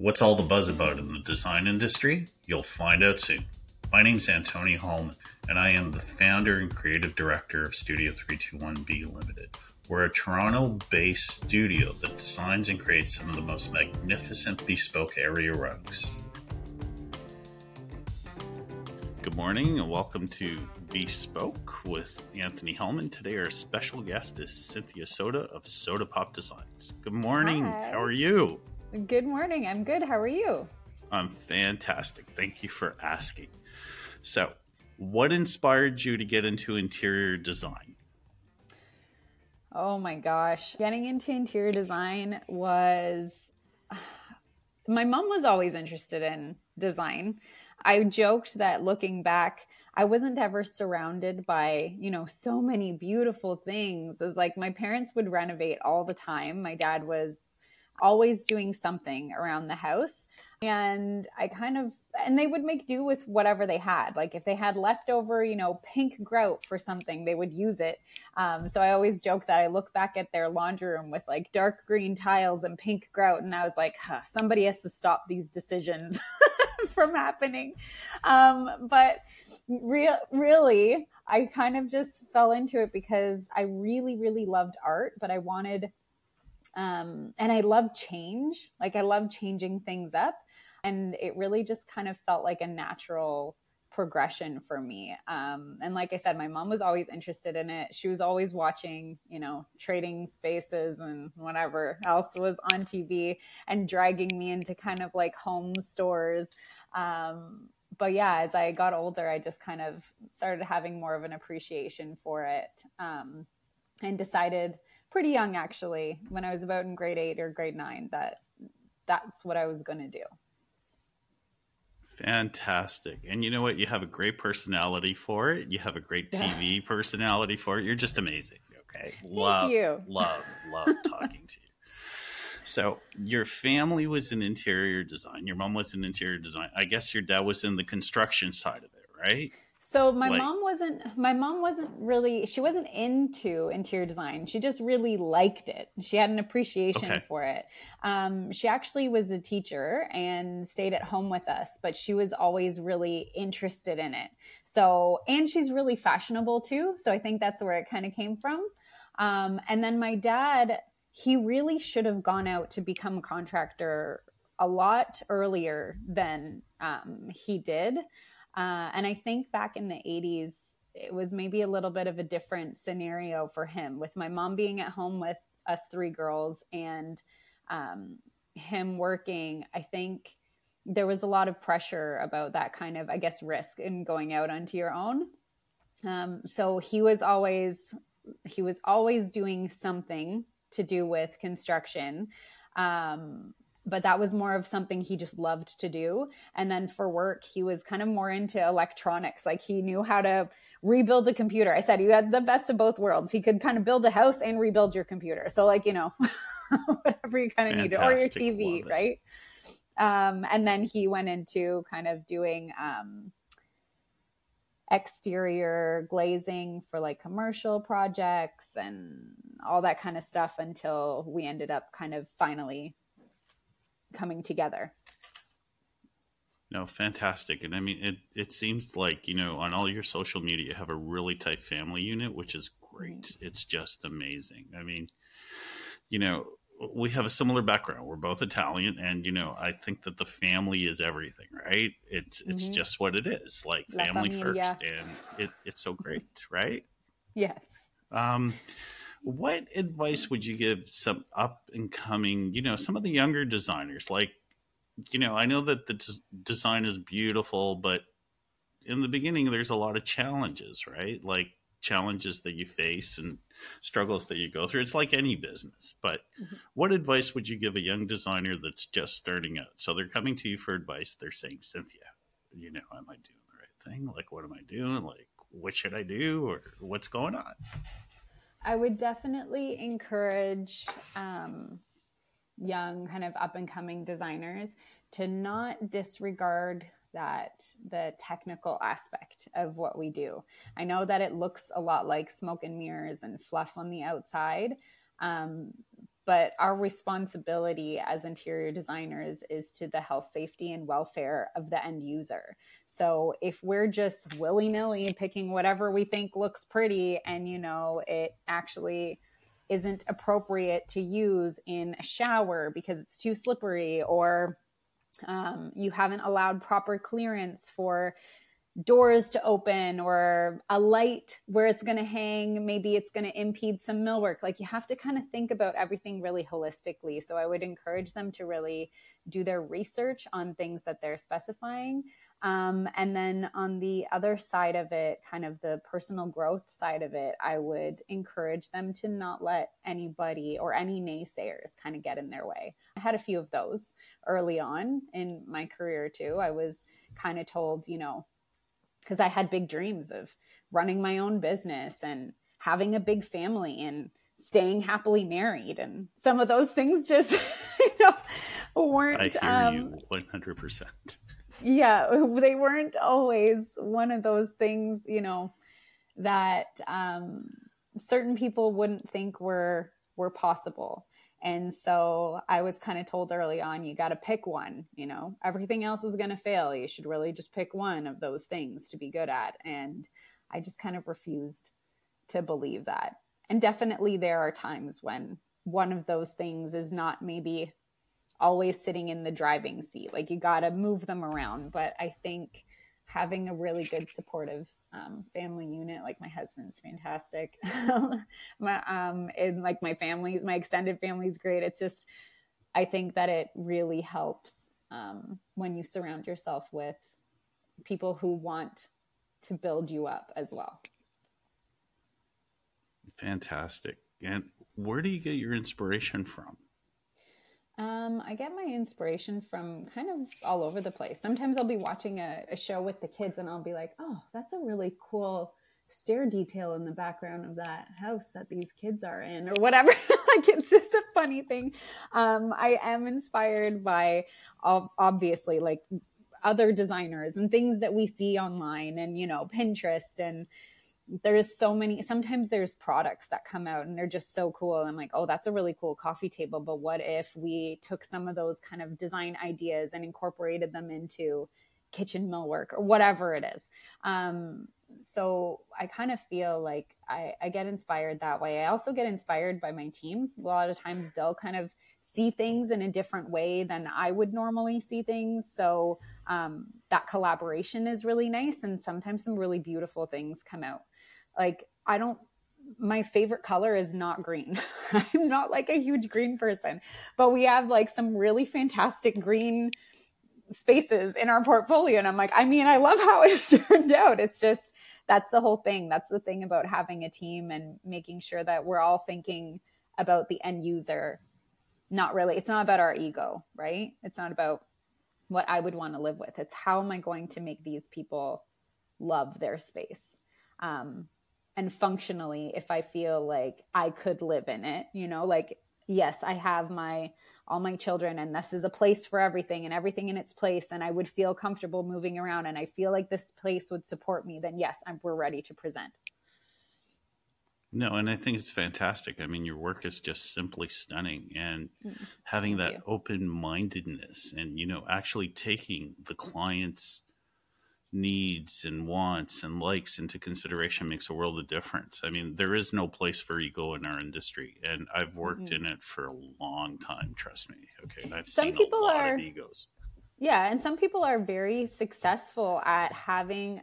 What's all the buzz about in the design industry? You'll find out soon. My name is Anthony Hellman, and I am the founder and creative director of Studio 321B Limited. We're a Toronto based studio that designs and creates some of the most magnificent bespoke area rugs. Good morning, and welcome to Bespoke with Anthony Hellman. Today, our special guest is Cynthia Soda of Soda Pop Designs. Good morning. Hi. How are you? Good morning. I'm good. How are you? I'm fantastic. Thank you for asking. So, what inspired you to get into interior design? Oh my gosh. Getting into interior design was. My mom was always interested in design. I joked that looking back, I wasn't ever surrounded by, you know, so many beautiful things. As like my parents would renovate all the time. My dad was always doing something around the house. And I kind of, and they would make do with whatever they had. Like if they had leftover, you know, pink grout for something, they would use it. Um, so I always joke that I look back at their laundry room with like dark green tiles and pink grout, and I was like, huh, somebody has to stop these decisions from happening. Um, but real, really, I kind of just fell into it because I really, really loved art, but I wanted um, and I love change. Like I love changing things up. And it really just kind of felt like a natural progression for me. Um, and like I said, my mom was always interested in it. She was always watching, you know, trading spaces and whatever else was on TV and dragging me into kind of like home stores. Um, but yeah, as I got older, I just kind of started having more of an appreciation for it um, and decided pretty young actually when i was about in grade eight or grade nine that that's what i was going to do Fantastic. And you know what? You have a great personality for it. You have a great TV personality for it. You're just amazing. Okay. Love, you. love, love talking to you. So, your family was in interior design. Your mom was in interior design. I guess your dad was in the construction side of it, right? So my Like- mom wasn't my mom wasn't really she wasn't into interior design. She just really liked it. She had an appreciation Okay. for it. Um, she actually was a teacher and stayed at home with us, but she was always really interested in it. So and she's really fashionable too. So I think that's where it kind of came from. Um, and then my dad, he really should have gone out to become a contractor a lot earlier than um, he did. Uh, and I think back in the 80s, it was maybe a little bit of a different scenario for him with my mom being at home with us three girls and um, him working. I think there was a lot of pressure about that kind of, I guess, risk in going out onto your own. Um, so he was always he was always doing something to do with construction. Um, but that was more of something he just loved to do. And then for work, he was kind of more into electronics. Like he knew how to rebuild a computer. I said he had the best of both worlds. He could kind of build a house and rebuild your computer. So, like, you know, whatever you kind of needed, or your TV, right? Um, and then he went into kind of doing um, exterior glazing for like commercial projects and all that kind of stuff until we ended up kind of finally coming together. No, fantastic. And I mean, it, it seems like, you know, on all your social media, you have a really tight family unit, which is great. It's just amazing. I mean, you know, we have a similar background. We're both Italian, and you know, I think that the family is everything, right? It's it's Mhm. just what it is, like La family familia. first, and it, it's so great, right? Yes. Um, what advice would you give some up and coming, you know, some of the younger designers? Like, you know, I know that the des- design is beautiful, but in the beginning, there's a lot of challenges, right? Like challenges that you face and struggles that you go through. It's like any business. But Mhm. what advice would you give a young designer that's just starting out? So they're coming to you for advice. They're saying, Cynthia, you know, am I doing the right thing? Like, what am I doing? Like, what should I do? Or what's going on? I would definitely encourage um, young, kind of up and coming designers to not disregard that the technical aspect of what we do. I know that it looks a lot like smoke and mirrors and fluff on the outside, um, but our responsibility as interior designers is to the health, safety, and welfare of the end user. So if we're just willy nilly picking whatever we think looks pretty and, you know, it actually isn't appropriate to use in a shower because it's too slippery or um, you haven't allowed proper clearance for doors to open or a light where it's going to hang. Maybe it's going to impede some millwork. Like you have to kind of think about everything really holistically. So i would encourage them to really do their research on things that they're specifying. Um, and then on the other side of it kind of the personal growth side of it i would encourage them to not let anybody or any naysayers kind of get in their way. I had a few of those early on in my career too. I was kind of told you know because I had big dreams of running my own business and having a big family and staying happily married and some of those things just you know weren't I hear um, you 100%. Yeah, they weren't always one of those things, you know, that um certain people wouldn't think were were possible. And so I was kind of told early on, you got to pick one, you know, everything else is going to fail. You should really just pick one of those things to be good at. And I just kind of refused to believe that. And definitely there are times when one of those things is not maybe always sitting in the driving seat. Like you got to move them around. But I think having a really good supportive um, family unit. Like my husband's fantastic. my um, and like my family, my extended family is great. It's just, I think that it really helps um, when you surround yourself with people who want to build you up as well. Fantastic. And where do you get your inspiration from? Um, I get my inspiration from kind of all over the place. Sometimes I'll be watching a, a, show with the kids and I'll be like, oh, that's a really cool stair detail in the background of that house that these kids are in or whatever. like it's just a funny thing. Um, I am inspired by obviously like other designers and things that we see online and, you know, Pinterest and, there's so many sometimes there's products that come out and they're just so cool. I'm like oh that's a really cool coffee table. But what if we took some of those kind of design ideas and incorporated them into kitchen millwork or whatever it is? Um, so i kind of feel like I, I get inspired that way. I also get inspired by my team. A lot of times they'll kind of see things in a different way than i would normally see things. So um, that collaboration is really nice and sometimes some really beautiful things come out like I don't my favorite color is not green. I'm not like a huge green person, but we have like some really fantastic green spaces in our portfolio. And I'm like, I mean, I love how it turned out. It's just, that's the whole thing. That's the thing about having a team and making sure that we're all thinking about the end user. Not really, it's not about our ego, right? It's not about what I would want to live with. It's how am I going to make these people love their space? Um, and functionally if i feel like i could live in it you know like yes i have my all my children and this is a place for everything and everything in its place and i would feel comfortable moving around and i feel like this place would support me then yes I'm, we're ready to present. No and i think it's fantastic. I mean your work is just simply stunning and mm, having that open mindedness and you know actually taking the client's needs and wants and likes into consideration makes a world of difference. I mean, there is no place for ego in our industry, and I've worked mm-hmm. in it for a long time. Trust me. Okay, and I've some seen people a lot are, of egos. Yeah, and some people are very successful at having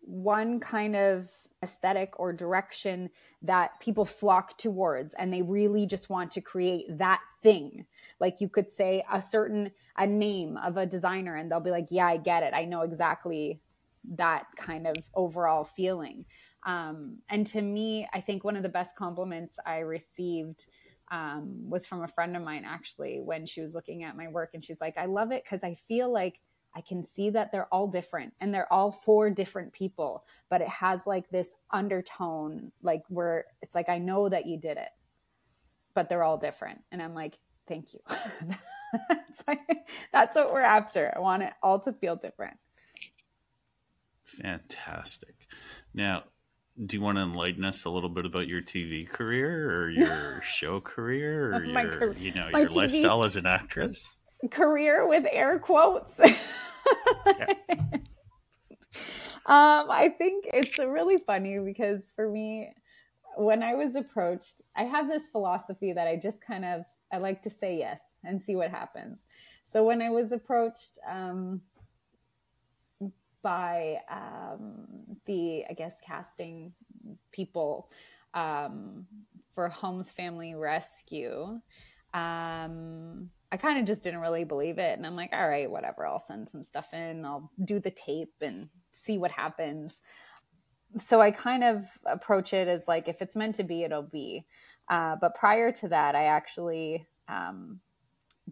one kind of aesthetic or direction that people flock towards and they really just want to create that thing like you could say a certain a name of a designer and they'll be like yeah i get it i know exactly that kind of overall feeling um, and to me i think one of the best compliments i received um, was from a friend of mine actually when she was looking at my work and she's like i love it because i feel like I can see that they're all different and they're all four different people, but it has like this undertone, like where it's like, I know that you did it, but they're all different. And I'm like, thank you. that's, like, that's what we're after. I want it all to feel different. Fantastic. Now, do you want to enlighten us a little bit about your TV career or your show career or My your, you know, my your TV lifestyle as an actress? career with air quotes. um, I think it's really funny because for me, when I was approached, I have this philosophy that I just kind of I like to say yes and see what happens. So when I was approached um, by um, the I guess casting people um, for Holmes Family Rescue, um, I kind of just didn't really believe it. And I'm like, all right, whatever. I'll send some stuff in. I'll do the tape and see what happens. So I kind of approach it as like, if it's meant to be, it'll be. Uh, but prior to that, I actually um,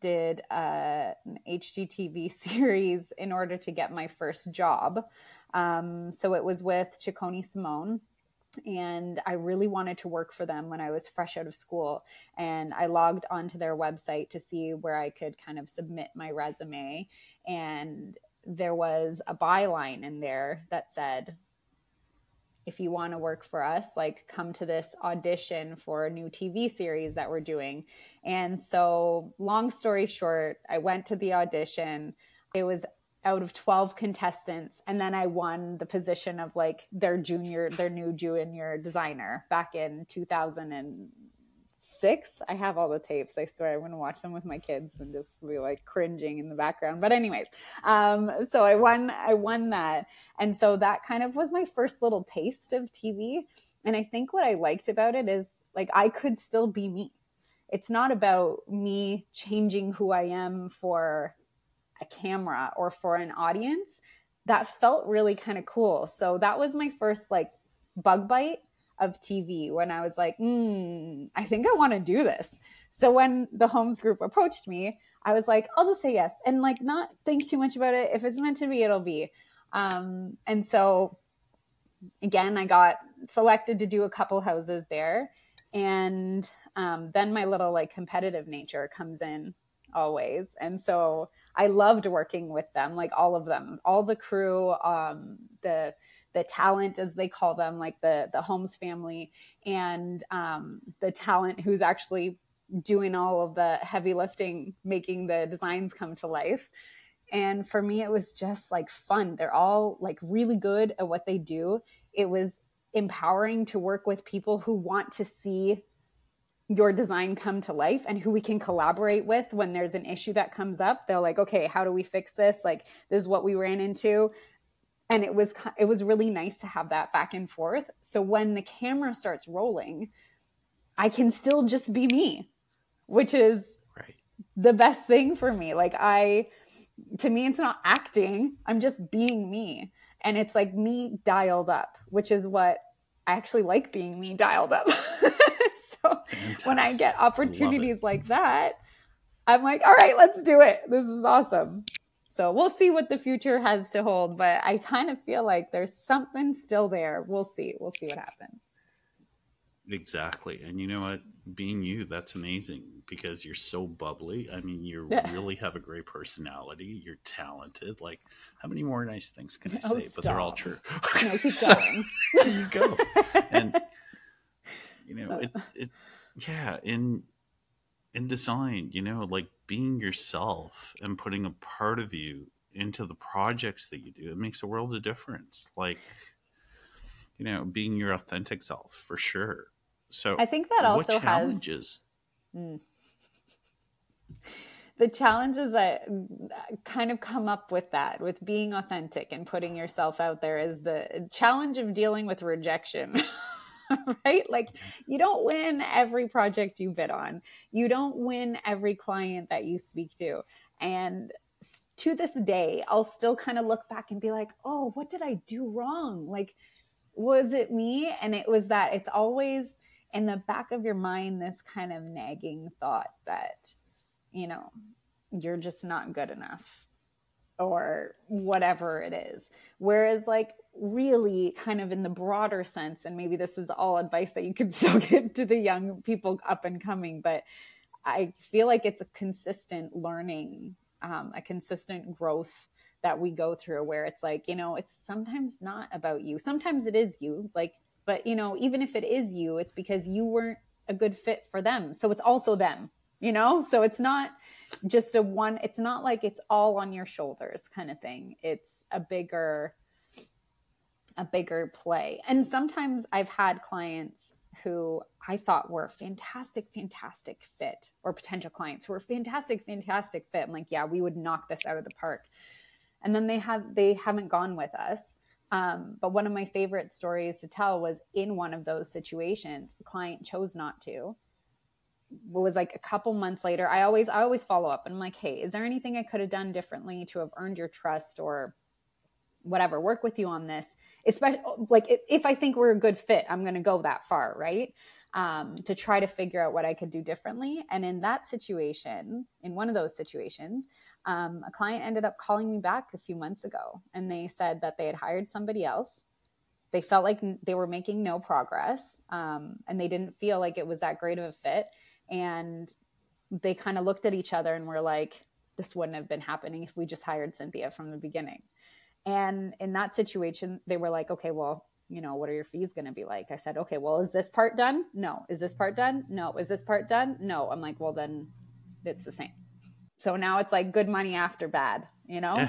did uh, an HGTV series in order to get my first job. Um, so it was with Cecconi Simone and I really wanted to work for them when I was fresh out of school. And I logged onto their website to see where I could kind of submit my resume. And there was a byline in there that said, if you want to work for us, like come to this audition for a new TV series that we're doing. And so, long story short, I went to the audition. It was out of 12 contestants and then i won the position of like their junior their new junior designer back in 2006 i have all the tapes. I swear i'm going to watch them with my kids and just be like cringing in the background. But anyways um, so i won i won that. And so that kind of was my first little taste of tv and i think what i liked about it is like i could still be me. It's not about me changing who i am for a camera or for an audience. That felt really kind of cool. So that was my first like bug bite of tv when i was like hmm i think i want to do this. So when the Holmes group approached me i was like i'll just say yes and like not think too much about it. If it's meant to be it'll be. Um, and so again i got selected to do a couple houses there and um, then my little like competitive nature comes in always. And so I loved working with them, like all of them, all the crew, um, the the talent as they call them, like the the Holmes family, and um, the talent who's actually doing all of the heavy lifting, making the designs come to life. And for me, it was just like fun. They're all like really good at what they do. It was empowering to work with people who want to see your design come to life and who we can collaborate with when there's an issue that comes up they're like okay how do we fix this like this is what we ran into and it was it was really nice to have that back and forth. So when the camera starts rolling i can still just be me which is Right. the best thing for me. Like i to me it's not acting. I'm just being me. And it's like me dialed up which is what i actually like being me dialed up. So when I get opportunities like that, I'm like, all right, let's do it. This is awesome. So we'll see what the future has to hold, but I kind of feel like there's something still there. We'll see. We'll see what happens. Exactly. And you know what? Being you, that's amazing because you're so bubbly. I mean, you really have a great personality. You're talented. Like, how many more nice things can I Oh, say? but they're all true. No, keep So, going. there you go. And, you know, it, it, yeah, in, in design, you know, like being yourself and putting a part of you into the projects that you do, it makes a world of difference. Like, you know, being your authentic self for sure. So I think that also has challenges? Mm. the challenges that kind of come up with that with being authentic and putting yourself out there is the challenge of dealing with rejection right? Like you don't win every project you bid on. You don't win every client that you speak to. And to this day i'll still kind of look back and be like oh what did i do wrong? Like was it me? And it was that it's always in the back of your mind this kind of nagging thought that you know you're just not good enough or whatever it is. Whereas like really kind of in the broader sense and maybe this is all advice that you could still give to the young people up and coming but i feel like it's a consistent learning um, a consistent growth that we go through where it's like you know it's sometimes not about you. Sometimes it is you like but you know even if it is you it's because you weren't a good fit for them. So it's also them you know? So it's not just a one it's not like it's all on your shoulders kind of thing. It's a bigger a bigger play. And sometimes i've had clients who i thought were fantastic fantastic fit or potential clients who were fantastic fantastic fit. I'm like yeah we would knock this out of the park. And then they have they haven't gone with us. Um, but one of my favorite stories to tell was in one of those situations a client chose not to was like a couple months later i always i always follow up and i'm like hey is there anything i could have done differently to have earned your trust or whatever work with you on this? Especially like if i think we're a good fit i'm going to go that far right? Um, to try to figure out what i could do differently. And in that situation in one of those situations um, a client ended up calling me back a few months ago and they said that they had hired somebody else. They felt like they were making no progress um, and they didn't feel like it was that great of a fit and they kind of looked at each other and were like this wouldn't have been happening if we just hired cynthia from the beginning. And in that situation they were like okay well you know what are your fees going to be like? I said okay well is this part done? No. Is this part done? No. Is this part done? No. I'm like well then it's the same. So now it's like good money after bad you know? Yeah.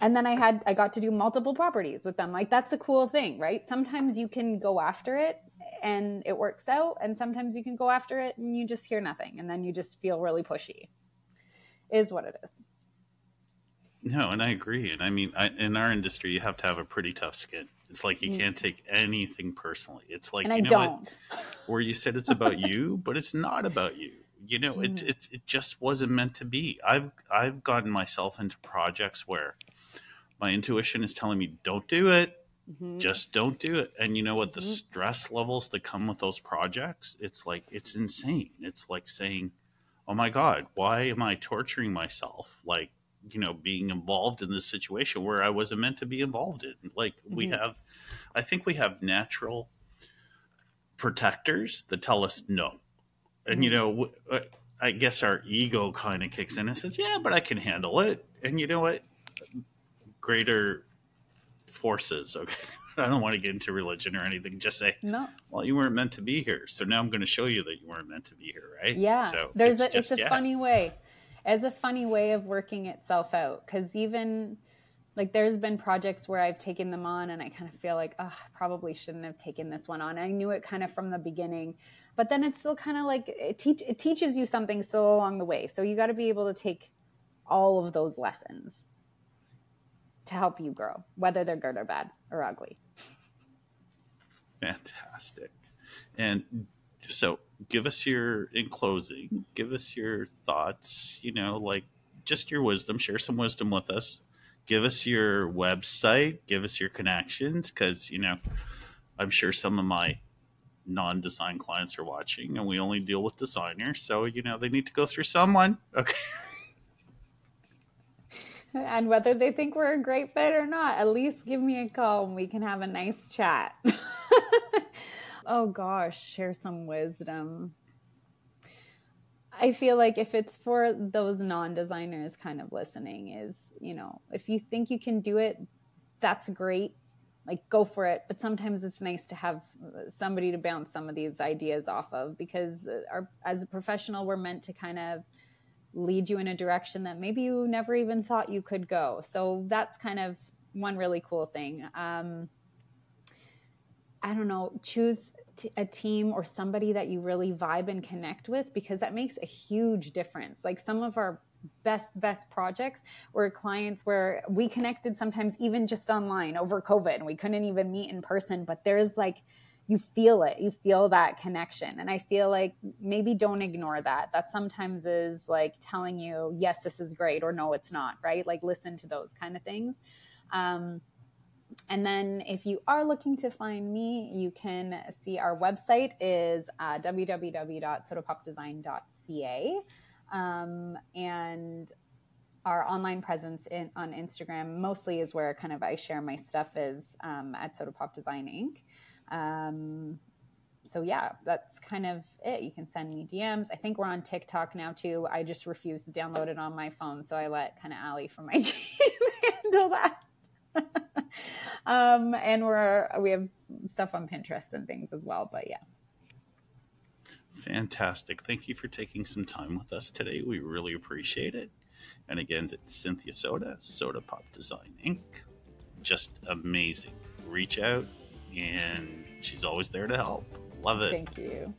and then i had i got to do multiple properties with them. Like that's a cool thing right? Sometimes you can go after it and it works out and sometimes you can go after it and you just hear nothing and then you just feel really pushy is what it is. No and i agree and i mean I, in our industry you have to have a pretty tough skin. It's like you mm. can't take anything personally. It's like and i don't what? where you said it's about you but it's not about you. You know mm. it, it, it just wasn't meant to be. I've i've gotten myself into projects where my intuition is telling me don't do it Mm-hmm. Just don't do it. And you know what? The mm-hmm. stress levels that come with those projects, it's like, it's insane. It's like saying, oh my God, why am I torturing myself? Like, you know, being involved in this situation where I wasn't meant to be involved in. Like, mm-hmm. we have, I think we have natural protectors that tell us no. And, you mm-hmm. know, uh, I guess our ego kind of kicks in and says, yeah, but I can handle it. And you know what? Greater forces. Okay. I don't want to get into religion or anything. Just say, no. Well, you weren't meant to be here, so now I'm going to show you that you weren't meant to be here, right? Yeah. So there's it's a just, it's a yeah. funny way. as a funny way of working itself out because even like there's been projects where I've taken them on and I kind of feel like, oh, probably shouldn't have taken this one on. I knew it kind of from the beginning, but then it's still kind of like it teach it teaches you something so along the way. So you got to be able to take all of those lessons to help you grow, whether they're good or bad or ugly. Fantastic. And so give us your in closing, give us your thoughts, you know, like just your wisdom, share some wisdom with us. Give us your website, give us your connections cuz you know, I'm sure some of my non-design clients are watching and we only deal with designers, so you know, they need to go through someone. Okay. and whether they think we're a great fit or not, at least give me a call and we can have a nice chat. oh gosh, share some wisdom. I feel like if it's for those non designers kind of listening, is, you know, if you think you can do it, that's great. Like, go for it. But sometimes it's nice to have somebody to bounce some of these ideas off of because uh, our, as a professional, we're meant to kind of lead you in a direction that maybe you never even thought you could go. So that's kind of one really cool thing. Um, I don't know, choose t- a team or somebody that you really vibe and connect with because that makes a huge difference. Like some of our best best projects were clients where we connected sometimes even just online over covid and we couldn't even meet in person but there's like you feel it you feel that connection. And i feel like maybe don't ignore that. That sometimes is like telling you yes this is great or no it's not right? Like listen to those kind of things. Um, and then if you are looking to find me you can see our website is uh, www.sodapopdesign.ca um, and our online presence in, on instagram mostly is where kind of i share my stuff is um, at design inc um, so yeah, that's kind of it. You can send me DMs. I think we're on TikTok now too. I just refuse to download it on my phone, so I let kind of Ali from my team handle that. um, and we're we have stuff on Pinterest and things as well. But yeah. Fantastic. Thank you for taking some time with us today. We really appreciate it. And again, it's Cynthia Soda, Soda Pop Design Inc. Just amazing. Reach out, and she's always there to help. Love it. Thank you.